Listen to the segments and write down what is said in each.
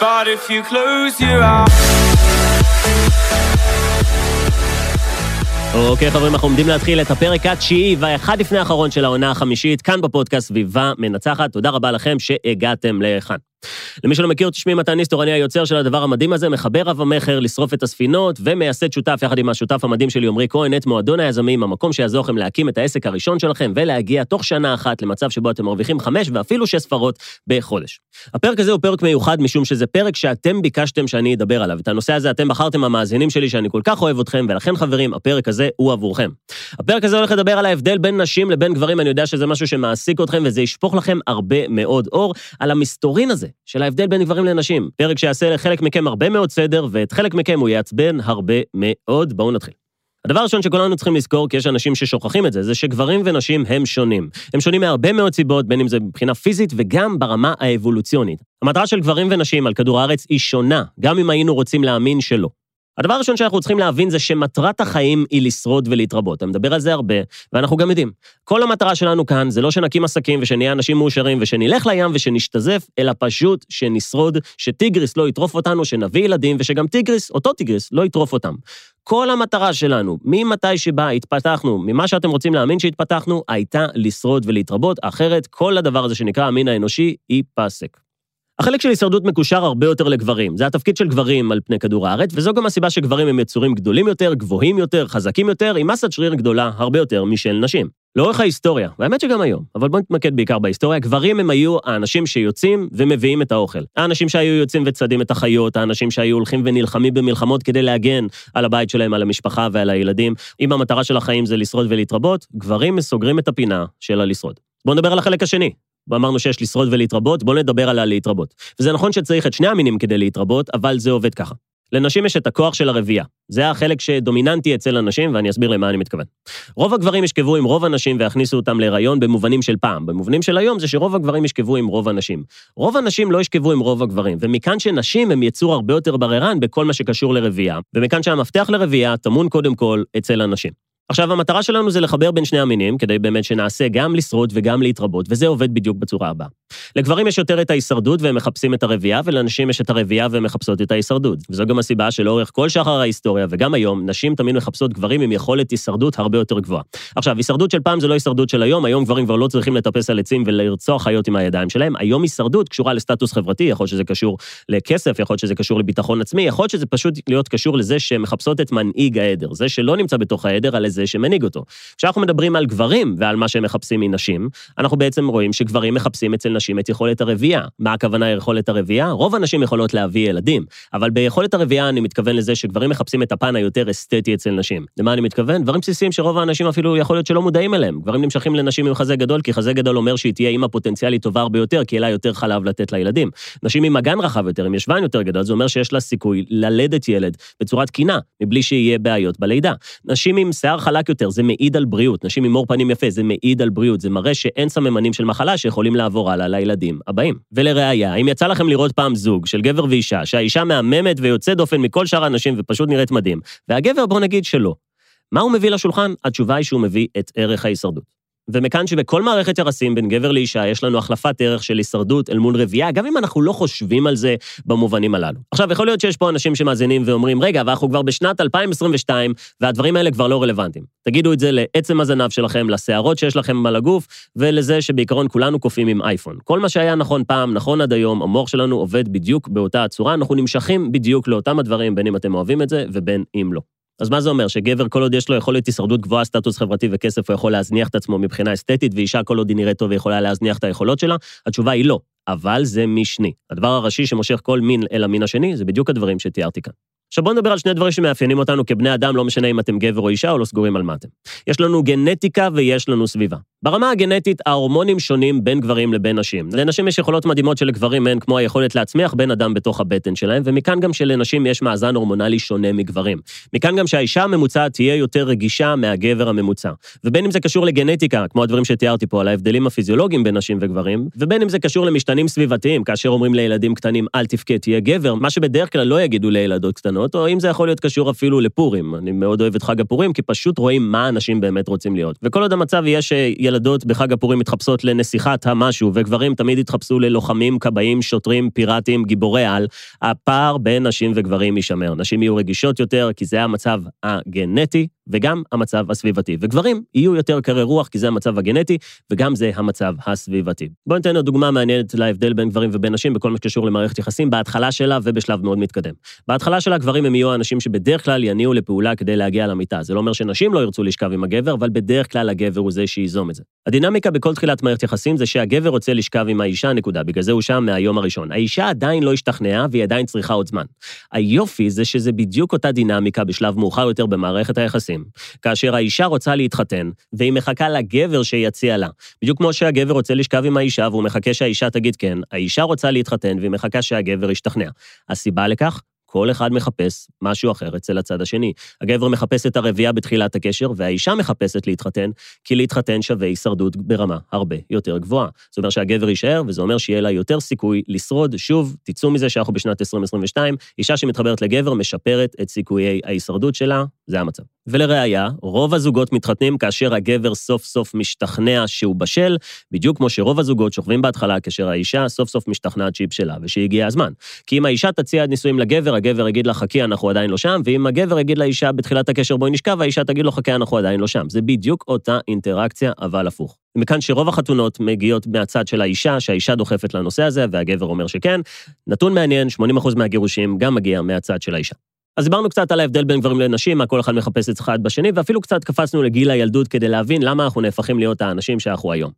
But if you close your eyes אוקיי, חברים, אנחנו עומדים להתחיל את הפרק התשיעי והאחד לפני האחרון של העונה החמישית, כאן בפודקאסט סביבה מנצחת. תודה רבה לכם שהגעתם לכאן. למי שלא מכיר שמי מתן ניסטור, אני היוצר של הדבר המדהים הזה, מחבר רב המכר, לשרוף את הספינות, ומייסד שותף יחד עם השותף המדהים שלי, עמרי כהן, את מועדון היזמים, המקום שיעזור לכם להקים את העסק הראשון שלכם, ולהגיע תוך שנה אחת למצב שבו אתם מרוויחים חמש ואפילו שש ספרות בחודש. הפרק הזה הוא פרק מיוחד, משום שזה פרק שאתם ביקשתם שאני אדבר עליו. את הנושא הזה אתם בחרתם, המאזינים שלי, שאני כל כך אוהב אתכם, ולכן, חברים, הפרק הזה הוא עבורכם. הפרק הזה הולך לדבר על ההבדל בין נשים לבין גברים, אני יודע שזה משהו שמעסיק אתכם, וזה ישפוך לכם הרבה מאוד אור על המסתורין הזה, של ההבדל בין גברים לנשים. פרק שיעשה לחלק מכם הרבה מאוד סדר, ואת חלק מכם הוא יעצבן הרבה מאוד. בואו נתחיל. הדבר הראשון שכולנו צריכים לזכור, כי יש אנשים ששוכחים את זה, זה שגברים ונשים הם שונים. הם שונים מהרבה מאוד סיבות, בין אם זה מבחינה פיזית וגם ברמה האבולוציונית. המטרה של גברים ונשים על כדור הארץ היא שונה, גם אם היינו רוצים להאמין שלא. הדבר הראשון שאנחנו צריכים להבין זה שמטרת החיים היא לשרוד ולהתרבות. אני מדבר על זה הרבה, ואנחנו גם יודעים. כל המטרה שלנו כאן זה לא שנקים עסקים ושנהיה אנשים מאושרים ושנלך לים ושנשתזף, אלא פשוט שנשרוד, שטיגריס לא יטרוף אותנו, שנביא ילדים, ושגם טיגריס, אותו טיגריס, לא יטרוף אותם. כל המטרה שלנו, ממתי שבה התפתחנו, ממה שאתם רוצים להאמין שהתפתחנו, הייתה לשרוד ולהתרבות, אחרת כל הדבר הזה שנקרא המין האנושי ייפסק. החלק של הישרדות מקושר הרבה יותר לגברים. זה התפקיד של גברים על פני כדור הארץ, וזו גם הסיבה שגברים הם יצורים גדולים יותר, גבוהים יותר, חזקים יותר, עם מסת שריר גדולה הרבה יותר משל נשים. לאורך ההיסטוריה, והאמת שגם היום, אבל בואו נתמקד בעיקר בהיסטוריה, גברים הם היו האנשים שיוצאים ומביאים את האוכל. האנשים שהיו יוצאים וצדים את החיות, האנשים שהיו הולכים ונלחמים במלחמות כדי להגן על הבית שלהם, על המשפחה ועל הילדים. אם המטרה של החיים זה לשרוד ולהתרבות, גברים סוגרים את הפינה של הלשרוד. בואו נדבר על החלק השני, ואמרנו שיש לשרוד ולהתרבות, בואו נדבר על הלהתרבות. וזה נכון שצריך את שני המינים כדי להתרבות, אבל זה עובד ככה. לנשים יש את הכוח של הרבייה. זה החלק שדומיננטי אצל הנשים, ואני אסביר למה אני מתכוון. רוב הגברים ישכבו עם רוב הנשים ויכניסו אותם להיריון במובנים של פעם. במובנים של היום זה שרוב הגברים ישכבו עם רוב הנשים. רוב הנשים לא ישכבו עם רוב הגברים, ומכאן שנשים הם יצור הרבה יותר בררן בכל מה שקשור לרבייה, ומכאן שהמפתח לרבייה טמון קודם כל אצל הנשים. עכשיו, המטרה שלנו זה לחבר בין שני המינים, כדי באמת שנעשה גם לשרוד וגם להתרבות, וזה עובד בדיוק בצורה הבאה. לגברים יש יותר את ההישרדות והם מחפשים את הרבייה, ולנשים יש את הרבייה והם מחפשות את ההישרדות. וזו גם הסיבה שלאורך כל שחר ההיסטוריה, וגם היום, נשים תמיד מחפשות גברים עם יכולת הישרדות הרבה יותר גבוהה. עכשיו, הישרדות של פעם זה לא הישרדות של היום, היום גברים כבר לא צריכים לטפס על עצים ולרצוח חיות עם הידיים שלהם. היום הישרדות קשורה לסטטוס חברתי, יכול שזה קשור לכסף, יכול שזה קשור לביטחון עצמי, יכול שזה פשוט להיות קשור לזה זה שמנהיג אותו. כשאנחנו מדברים על גברים ועל מה שהם מחפשים מנשים, אנחנו בעצם רואים שגברים מחפשים אצל נשים את יכולת הרבייה. מה הכוונה יכולת הרבייה? רוב הנשים יכולות להביא ילדים, אבל ביכולת הרבייה אני מתכוון לזה שגברים מחפשים את הפן היותר אסתטי אצל נשים. למה אני מתכוון? דברים בסיסיים שרוב האנשים אפילו יכול להיות שלא מודעים אליהם. גברים נמשכים לנשים עם חזה גדול, כי חזה גדול אומר שהיא תהיה אימא פוטנציאלית טובה הרבה יותר, כי יהיה לה יותר חלב לתת לילדים. נשים עם אגן רחב יותר, עם ישבן יותר גדול, זה אומר שיש לה סיכוי ללדת ילד בצורה תקינה, מבלי שיהיה בעיות בלידה. נשים עם שיער חלק יותר, זה מעיד על בריאות. נשים עם עור פנים יפה, זה מעיד על בריאות. זה מראה שאין סממנים של מחלה שיכולים לעבור הלאה לילדים הבאים. ולראיה, אם יצא לכם לראות פעם זוג של גבר ואישה, שהאישה מהממת ויוצא דופן מכל שאר האנשים ופשוט נראית מדהים, והגבר בוא נגיד שלא. מה הוא מביא לשולחן? התשובה היא שהוא מביא את ערך ההישרדות. ומכאן שבכל מערכת יחסים בין גבר לאישה יש לנו החלפת ערך של הישרדות אל מול רבייה, גם אם אנחנו לא חושבים על זה במובנים הללו. עכשיו, יכול להיות שיש פה אנשים שמאזינים ואומרים, רגע, אבל אנחנו כבר בשנת 2022, והדברים האלה כבר לא רלוונטיים. תגידו את זה לעצם הזנב שלכם, לשערות שיש לכם על הגוף, ולזה שבעיקרון כולנו קופאים עם אייפון. כל מה שהיה נכון פעם, נכון עד היום, המוח שלנו עובד בדיוק באותה הצורה, אנחנו נמשכים בדיוק לאותם הדברים, בין אם אתם אוהבים את זה ובין אם לא. אז מה זה אומר? שגבר, כל עוד יש לו יכולת הישרדות גבוהה, סטטוס חברתי וכסף, הוא יכול להזניח את עצמו מבחינה אסתטית, ואישה, כל עוד היא נראית טוב, ויכולה להזניח את היכולות שלה? התשובה היא לא, אבל זה משני. הדבר הראשי שמושך כל מין אל המין השני, זה בדיוק הדברים שתיארתי כאן. עכשיו בואו נדבר על שני דברים שמאפיינים אותנו כבני אדם, לא משנה אם אתם גבר או אישה או לא סגורים על מה אתם. יש לנו גנטיקה ויש לנו סביבה. ברמה הגנטית, ההורמונים שונים בין גברים לבין נשים. לנשים יש יכולות מדהימות שלגברים אין, כמו היכולת להצמיח בן אדם בתוך הבטן שלהם, ומכאן גם שלנשים יש מאזן הורמונלי שונה מגברים. מכאן גם שהאישה הממוצעת תהיה יותר רגישה מהגבר הממוצע. ובין אם זה קשור לגנטיקה, כמו הדברים שתיארתי פה על ההבדלים הפיזיולוגיים בין נשים וגברים, ובין אם זה קשור למשתנים סביבתיים, כאשר אומרים לילדים קטנים, אל תבכה, תהיה גבר, מה שבדרך כלל לא יגידו לילדות קטנות, או אם זה יכול להיות קשור אפילו לפורים. אני מאוד אוהב את חג הפורים, כי פשוט רואים מה אנשים באמת רוצים להיות. וכל עוד המצב יהיה ילדות בחג הפורים מתחפשות לנסיכת המשהו, וגברים תמיד התחפשו ללוחמים, כבאים, שוטרים, פיראטים, גיבורי על, הפער בין נשים וגברים יישמר. נשים יהיו רגישות יותר, כי זה המצב הגנטי, וגם המצב הסביבתי. וגברים יהיו יותר קרי רוח, כי זה המצב הגנטי, וגם זה המצב הסביבתי. בואו ניתן עוד דוגמה מעניינת להבדל בין גברים ובין נשים בכל מה שקשור למערכת יחסים, בהתחלה שלה ובשלב מאוד מתקדם. בהתחלה שלה גברים הם יהיו האנשים שבדרך כלל יניעו לפעולה כדי להגיע למיטה. זה לא אומר שנשים לא ירצו לשכב עם הגבר, אבל בדרך כלל הגבר הוא זה שייזום את זה. הדינמיקה בכל תחילת מערכת יחסים זה שהגבר רוצה לשכב עם האישה, נקודה. בגלל זה הוא שם מהיום הראשון. האישה עדיין לא השתכנעה והיא עדיין צריכה עוד זמן. היופי זה שזה בדיוק אותה דינמיקה בשלב מאוחר יותר במערכת היחסים. כאשר האישה רוצה להתחתן, והיא מחכה לגבר שיציע לה. בדיוק כמו שהגבר רוצה לשכב עם האישה והוא מחכה שהאישה תגיד כן, האישה רוצה להתחתן והיא מחכה שהגבר ישתכנע. הסיבה לכך? כל אחד מחפש משהו אחר אצל הצד השני. הגבר מחפש את הרבייה בתחילת הקשר, והאישה מחפשת להתחתן, כי להתחתן שווה הישרדות ברמה הרבה יותר גבוהה. זאת אומרת שהגבר יישאר, וזה אומר שיהיה לה יותר סיכוי לשרוד. שוב, תצאו מזה שאנחנו בשנת 2022, אישה שמתחברת לגבר משפרת את סיכויי ההישרדות שלה, זה המצב. ולראיה, רוב הזוגות מתחתנים כאשר הגבר סוף סוף משתכנע שהוא בשל, בדיוק כמו שרוב הזוגות שוכבים בהתחלה כאשר האישה סוף סוף משתכנעת שהיא בשלה ושהגיע הזמן. כי אם האישה תציע את נישואים לגבר, הגבר יגיד לה חכי, אנחנו עדיין לא שם, ואם הגבר יגיד לאישה בתחילת הקשר בואי נשכב, האישה תגיד לו חכי, אנחנו עדיין לא שם. זה בדיוק אותה אינטראקציה, אבל הפוך. מכאן שרוב החתונות מגיעות מהצד של האישה, שהאישה דוחפת לנושא הזה, והגבר אומר שכן. נתון מעניין, 80% מהגירושים גם מגיע מהצד של האישה. אז דיברנו קצת על ההבדל בין גברים לנשים, מה כל אחד מחפש את אחד בשני, ואפילו קצת קפצנו לגיל הילדות כדי להבין למה אנחנו נהפכים להיות האנשים שאנחנו היום.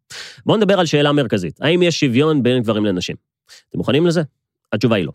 בואו נדבר על שאלה מרכזית, האם יש שוויון בין גברים לנשים? אתם מוכנים לזה? התשובה היא לא.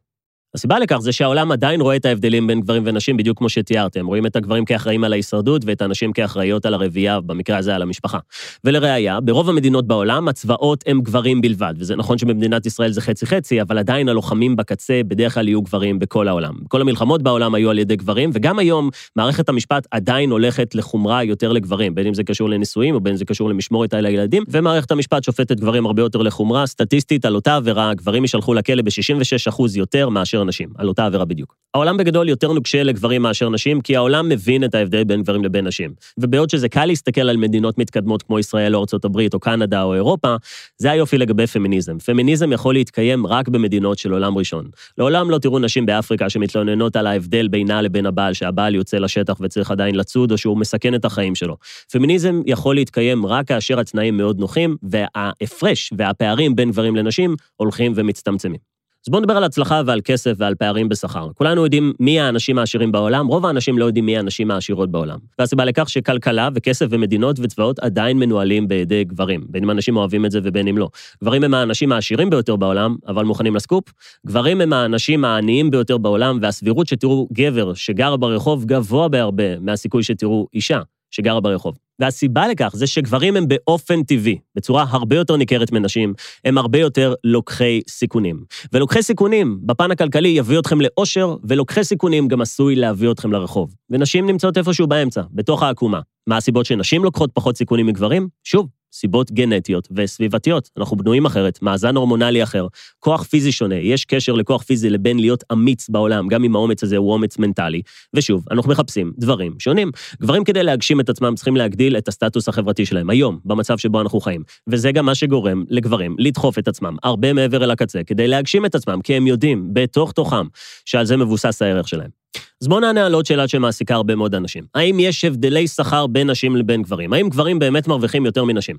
הסיבה לכך זה שהעולם עדיין רואה את ההבדלים בין גברים ונשים בדיוק כמו שתיארתם. רואים את הגברים כאחראים על ההישרדות ואת הנשים כאחראיות על הרבייה, במקרה הזה על המשפחה. ולראיה, ברוב המדינות בעולם הצבאות הם גברים בלבד, וזה נכון שבמדינת ישראל זה חצי-חצי, אבל עדיין הלוחמים בקצה בדרך כלל יהיו גברים בכל העולם. כל המלחמות בעולם היו על ידי גברים, וגם היום מערכת המשפט עדיין הולכת לחומרה יותר לגברים, בין אם זה קשור לנישואים או בין אם זה קשור למשמורת על הילדים, ומערכת המשפט שופטת גברים הרבה יותר לחומרה, סטטיסטית על אותה עבירה, גברים יישלחו לכלא ב-66% יותר מאשר נשים, על אותה עבירה בדיוק. העולם בגדול יותר נוקשה לגברים מאשר נשים, כי העולם מבין את ההבדל בין גברים לבין נשים. ובעוד שזה קל להסתכל על מדינות מתקדמות כמו ישראל או ארצות הברית או קנדה או אירופה, זה היופי לגבי פמיניזם. פמיניזם יכול להתקיים רק במדינות של עולם ראשון. לעולם לא תראו נשים באפריקה שמתלוננות על ההבדל בינה לבין הבעל, שהבעל יוצא לשטח וצריך עדיין לצוד או שהוא מסכן את החיים שלו. פמיניזם יכול להתקיים רק כאשר התנאים מאוד נוחים, וההפרש והפערים בין גברים לנשים הולכים ומצטמצמים. אז בואו נדבר על הצלחה ועל כסף ועל פערים בשכר. כולנו יודעים מי האנשים העשירים בעולם, רוב האנשים לא יודעים מי האנשים העשירות בעולם. והסיבה לכך שכלכלה וכסף ומדינות וצבאות עדיין מנוהלים בידי גברים, בין אם אנשים אוהבים את זה ובין אם לא. גברים הם האנשים העשירים ביותר בעולם, אבל מוכנים לסקופ. גברים הם האנשים העניים ביותר בעולם, והסבירות שתראו גבר שגר ברחוב גבוה בהרבה מהסיכוי שתראו אישה שגרה ברחוב. והסיבה לכך זה שגברים הם באופן טבעי, בצורה הרבה יותר ניכרת מנשים, הם הרבה יותר לוקחי סיכונים. ולוקחי סיכונים, בפן הכלכלי, יביא אתכם לאושר, ולוקחי סיכונים גם עשוי להביא אתכם לרחוב. ונשים נמצאות איפשהו באמצע, בתוך העקומה. מה הסיבות שנשים לוקחות פחות סיכונים מגברים? שוב, סיבות גנטיות וסביבתיות. אנחנו בנויים אחרת, מאזן הורמונלי אחר, כוח פיזי שונה, יש קשר לכוח פיזי לבין להיות אמיץ בעולם, גם אם האומץ הזה הוא אומץ מנטלי. ושוב, אנחנו מחפשים דברים שונים. גברים כדי להגשים את עצמם צריכים להגדיל את הסטטוס החברתי שלהם, היום, במצב שבו אנחנו חיים. וזה גם מה שגורם לגברים לדחוף את עצמם הרבה מעבר אל הקצה, כדי להגשים את עצמם, כי הם יודעים, בתוך תוכם, שעל זה מבוסס הערך שלהם. אז בואו נענה על עוד שאלה שמעסיקה הרבה מאוד אנשים. האם יש הבדלי שכר בין נשים לבין גברים? האם גברים באמת מרוויחים יותר מנשים?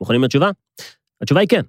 מוכנים לתשובה? התשובה היא כן.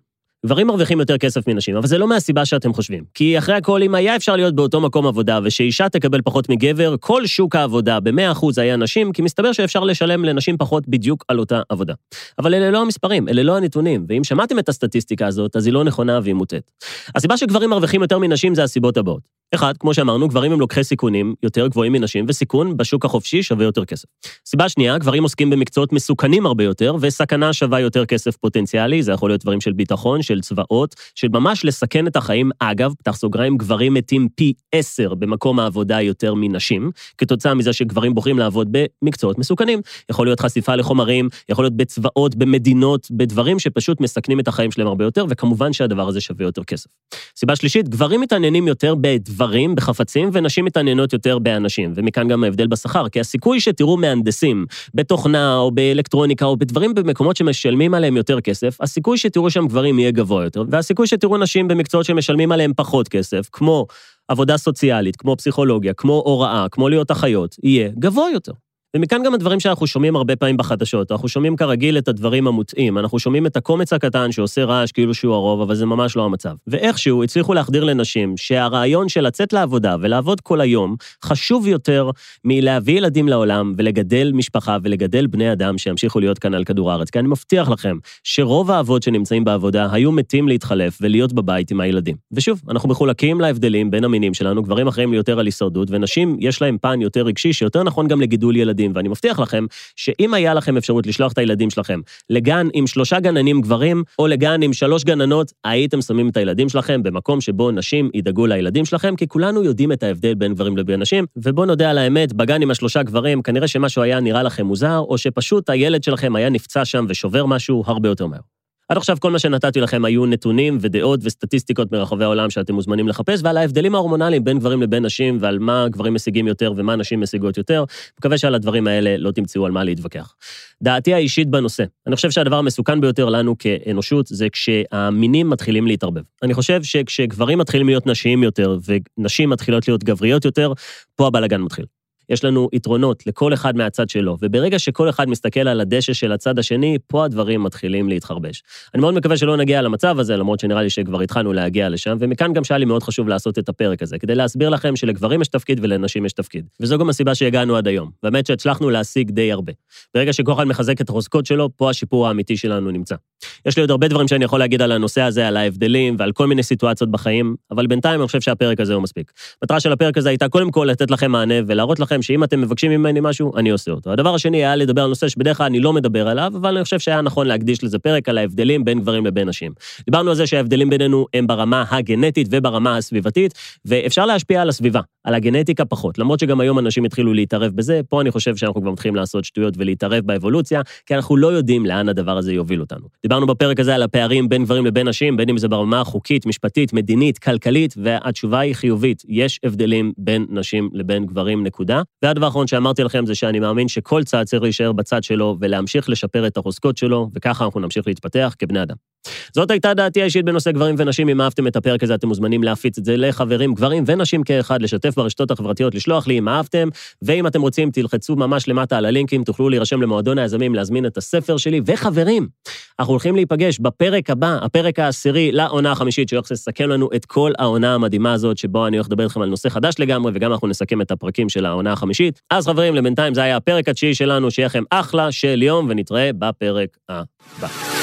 גברים מרוויחים יותר כסף מנשים, אבל זה לא מהסיבה שאתם חושבים. כי אחרי הכל, אם היה אפשר להיות באותו מקום עבודה ושאישה תקבל פחות מגבר, כל שוק העבודה ב-100% היה נשים, כי מסתבר שאפשר לשלם לנשים פחות בדיוק על אותה עבודה. אבל אלה לא המספרים, אלה לא הנתונים, ואם שמעתם את הסטטיסטיקה הזאת, אז היא לא נכונה והיא מוטעת. הסיבה שגברים מרוויחים יותר מנשים זה הסיבות הבאות. אחד, כמו שאמרנו, גברים הם לוקחי סיכונים יותר גבוהים מנשים, וסיכון בשוק החופשי שווה יותר כסף. סיבה שנייה, גברים עוסקים במקצועות מסוכנים הרבה יותר, וסכנה שווה יותר כסף פוטנציאלי, זה יכול להיות דברים של ביטחון, של צבאות, של ממש לסכן את החיים. אגב, פתח סוגריים, גברים מתים פי עשר במקום העבודה יותר מנשים, כתוצאה מזה שגברים בוחרים לעבוד במקצועות מסוכנים. יכול להיות חשיפה לחומרים, יכול להיות בצבאות, במדינות, בדברים שפשוט מסכנים את החיים שלהם הרבה יותר, וכמובן שהדבר הזה שווה יותר כסף. סיבה שלישית, גברים מתעניינים יותר בדבר גברים בחפצים ונשים מתעניינות יותר באנשים, ומכאן גם ההבדל בשכר, כי הסיכוי שתראו מהנדסים בתוכנה או באלקטרוניקה או בדברים במקומות שמשלמים עליהם יותר כסף, הסיכוי שתראו שם גברים יהיה יותר, והסיכוי שתראו נשים במקצועות שמשלמים עליהם פחות כסף, כמו עבודה סוציאלית, כמו פסיכולוגיה, כמו הוראה, כמו להיות אחיות, יהיה גבוה יותר. ומכאן גם הדברים שאנחנו שומעים הרבה פעמים בחדשות. אנחנו שומעים כרגיל את הדברים המוטעים, אנחנו שומעים את הקומץ הקטן שעושה רעש כאילו שהוא הרוב, אבל זה ממש לא המצב. ואיכשהו הצליחו להחדיר לנשים שהרעיון של לצאת לעבודה ולעבוד כל היום, חשוב יותר מלהביא ילדים לעולם ולגדל משפחה ולגדל בני אדם שימשיכו להיות כאן על כדור הארץ. כי אני מבטיח לכם שרוב האבות שנמצאים בעבודה היו מתים להתחלף ולהיות בבית עם הילדים. ושוב, אנחנו מחולקים להבדלים בין המינים שלנו, גברים אחראים יותר על הישרדות, ונשים יש להם פן יותר רגשי, שיותר נכון גם לגידול ילדים. ילדים, ואני מבטיח לכם שאם היה לכם אפשרות לשלוח את הילדים שלכם לגן עם שלושה גננים גברים, או לגן עם שלוש גננות, הייתם שמים את הילדים שלכם במקום שבו נשים ידאגו לילדים שלכם, כי כולנו יודעים את ההבדל בין גברים לבין נשים, ובואו נודה על האמת, בגן עם השלושה גברים, כנראה שמשהו היה נראה לכם מוזר, או שפשוט הילד שלכם היה נפצע שם ושובר משהו הרבה יותר מהר. עד עכשיו כל מה שנתתי לכם היו נתונים ודעות וסטטיסטיקות מרחבי העולם שאתם מוזמנים לחפש, ועל ההבדלים ההורמונליים בין גברים לבין נשים, ועל מה גברים משיגים יותר ומה נשים משיגות יותר. מקווה שעל הדברים האלה לא תמצאו על מה להתווכח. דעתי האישית בנושא, אני חושב שהדבר המסוכן ביותר לנו כאנושות זה כשהמינים מתחילים להתערבב. אני חושב שכשגברים מתחילים להיות נשיים יותר ונשים מתחילות להיות גבריות יותר, פה הבלאגן מתחיל. יש לנו יתרונות לכל אחד מהצד שלו, וברגע שכל אחד מסתכל על הדשא של הצד השני, פה הדברים מתחילים להתחרבש. אני מאוד מקווה שלא נגיע למצב הזה, למרות שנראה לי שכבר התחלנו להגיע לשם, ומכאן גם שהיה לי מאוד חשוב לעשות את הפרק הזה, כדי להסביר לכם שלגברים יש תפקיד ולנשים יש תפקיד. וזו גם הסיבה שהגענו עד היום. באמת שהצלחנו להשיג די הרבה. ברגע שכל אחד מחזק את החוזקות שלו, פה השיפור האמיתי שלנו נמצא. יש לי עוד הרבה דברים שאני יכול להגיד על הנושא הזה, על ההבדלים ועל כל מיני סיטואציות בחיים, אבל בינתיים אני חושב שהפרק הזה הוא מספיק. המטרה של הפרק הזה הייתה קודם כל לתת לכם מענה ולהראות לכם שאם אתם מבקשים ממני משהו, אני עושה אותו. הדבר השני היה לדבר על נושא שבדרך כלל אני לא מדבר עליו, אבל אני חושב שהיה נכון להקדיש לזה פרק על ההבדלים בין גברים לבין נשים. דיברנו על זה שההבדלים בינינו הם ברמה הגנטית וברמה הסביבתית, ואפשר להשפיע על הסביבה, על הגנטיקה פחות. למרות שגם היום אנשים התחילו להתערב בזה, פה אני חושב שאנחנו כבר מתחילים לעשות שטויות ולהתערב באבולוציה, כי אנחנו לא יודעים לאן הדבר הזה יוביל אותנו. דיברנו בפרק הזה על הפערים בין גברים לבין נשים, בין אם זה ברמה החוקית, משפטית, מדינית, כלכלית, והתשובה היא חיובית. יש הבדלים בין נשים לבין גברים, נקודה. והדבר האחרון שאמרתי לכם זה שאני מאמין שכל צד צריך להישאר בצד שלו ולהמשיך לשפר את החוזקות שלו, וככה אנחנו נמשיך להתפתח כבני אדם. זאת הייתה דעתי האישית בנושא גברים ונשים. אם אהבתם את הפרק הזה, אתם מוזמנים להפיץ את זה לחברים, גברים ונשים כאחד, לשתף ברשתות החברתיות, לשלוח לי אם אהבתם, ואם אתם רוצים, תלחצו ממש למטה על הלינקים, תוכלו להירשם למועדון היזמים, להזמין את הספר שלי. וחברים, אנחנו הולכים להיפגש בפרק הבא, הפרק העשירי לעונה החמישית, שהולך לסכם לנו את כל העונה המדהימה הזאת, שבו אני הולך לדבר איתכם על נושא חדש לגמרי, וגם אנחנו נסכם את הפרקים של העונה החמישית. אז חברים, לבינתיים זה היה הפרק התשיעי שלנו, שיהיה לכם אחלה של יום, ונתראה בפרק הבא.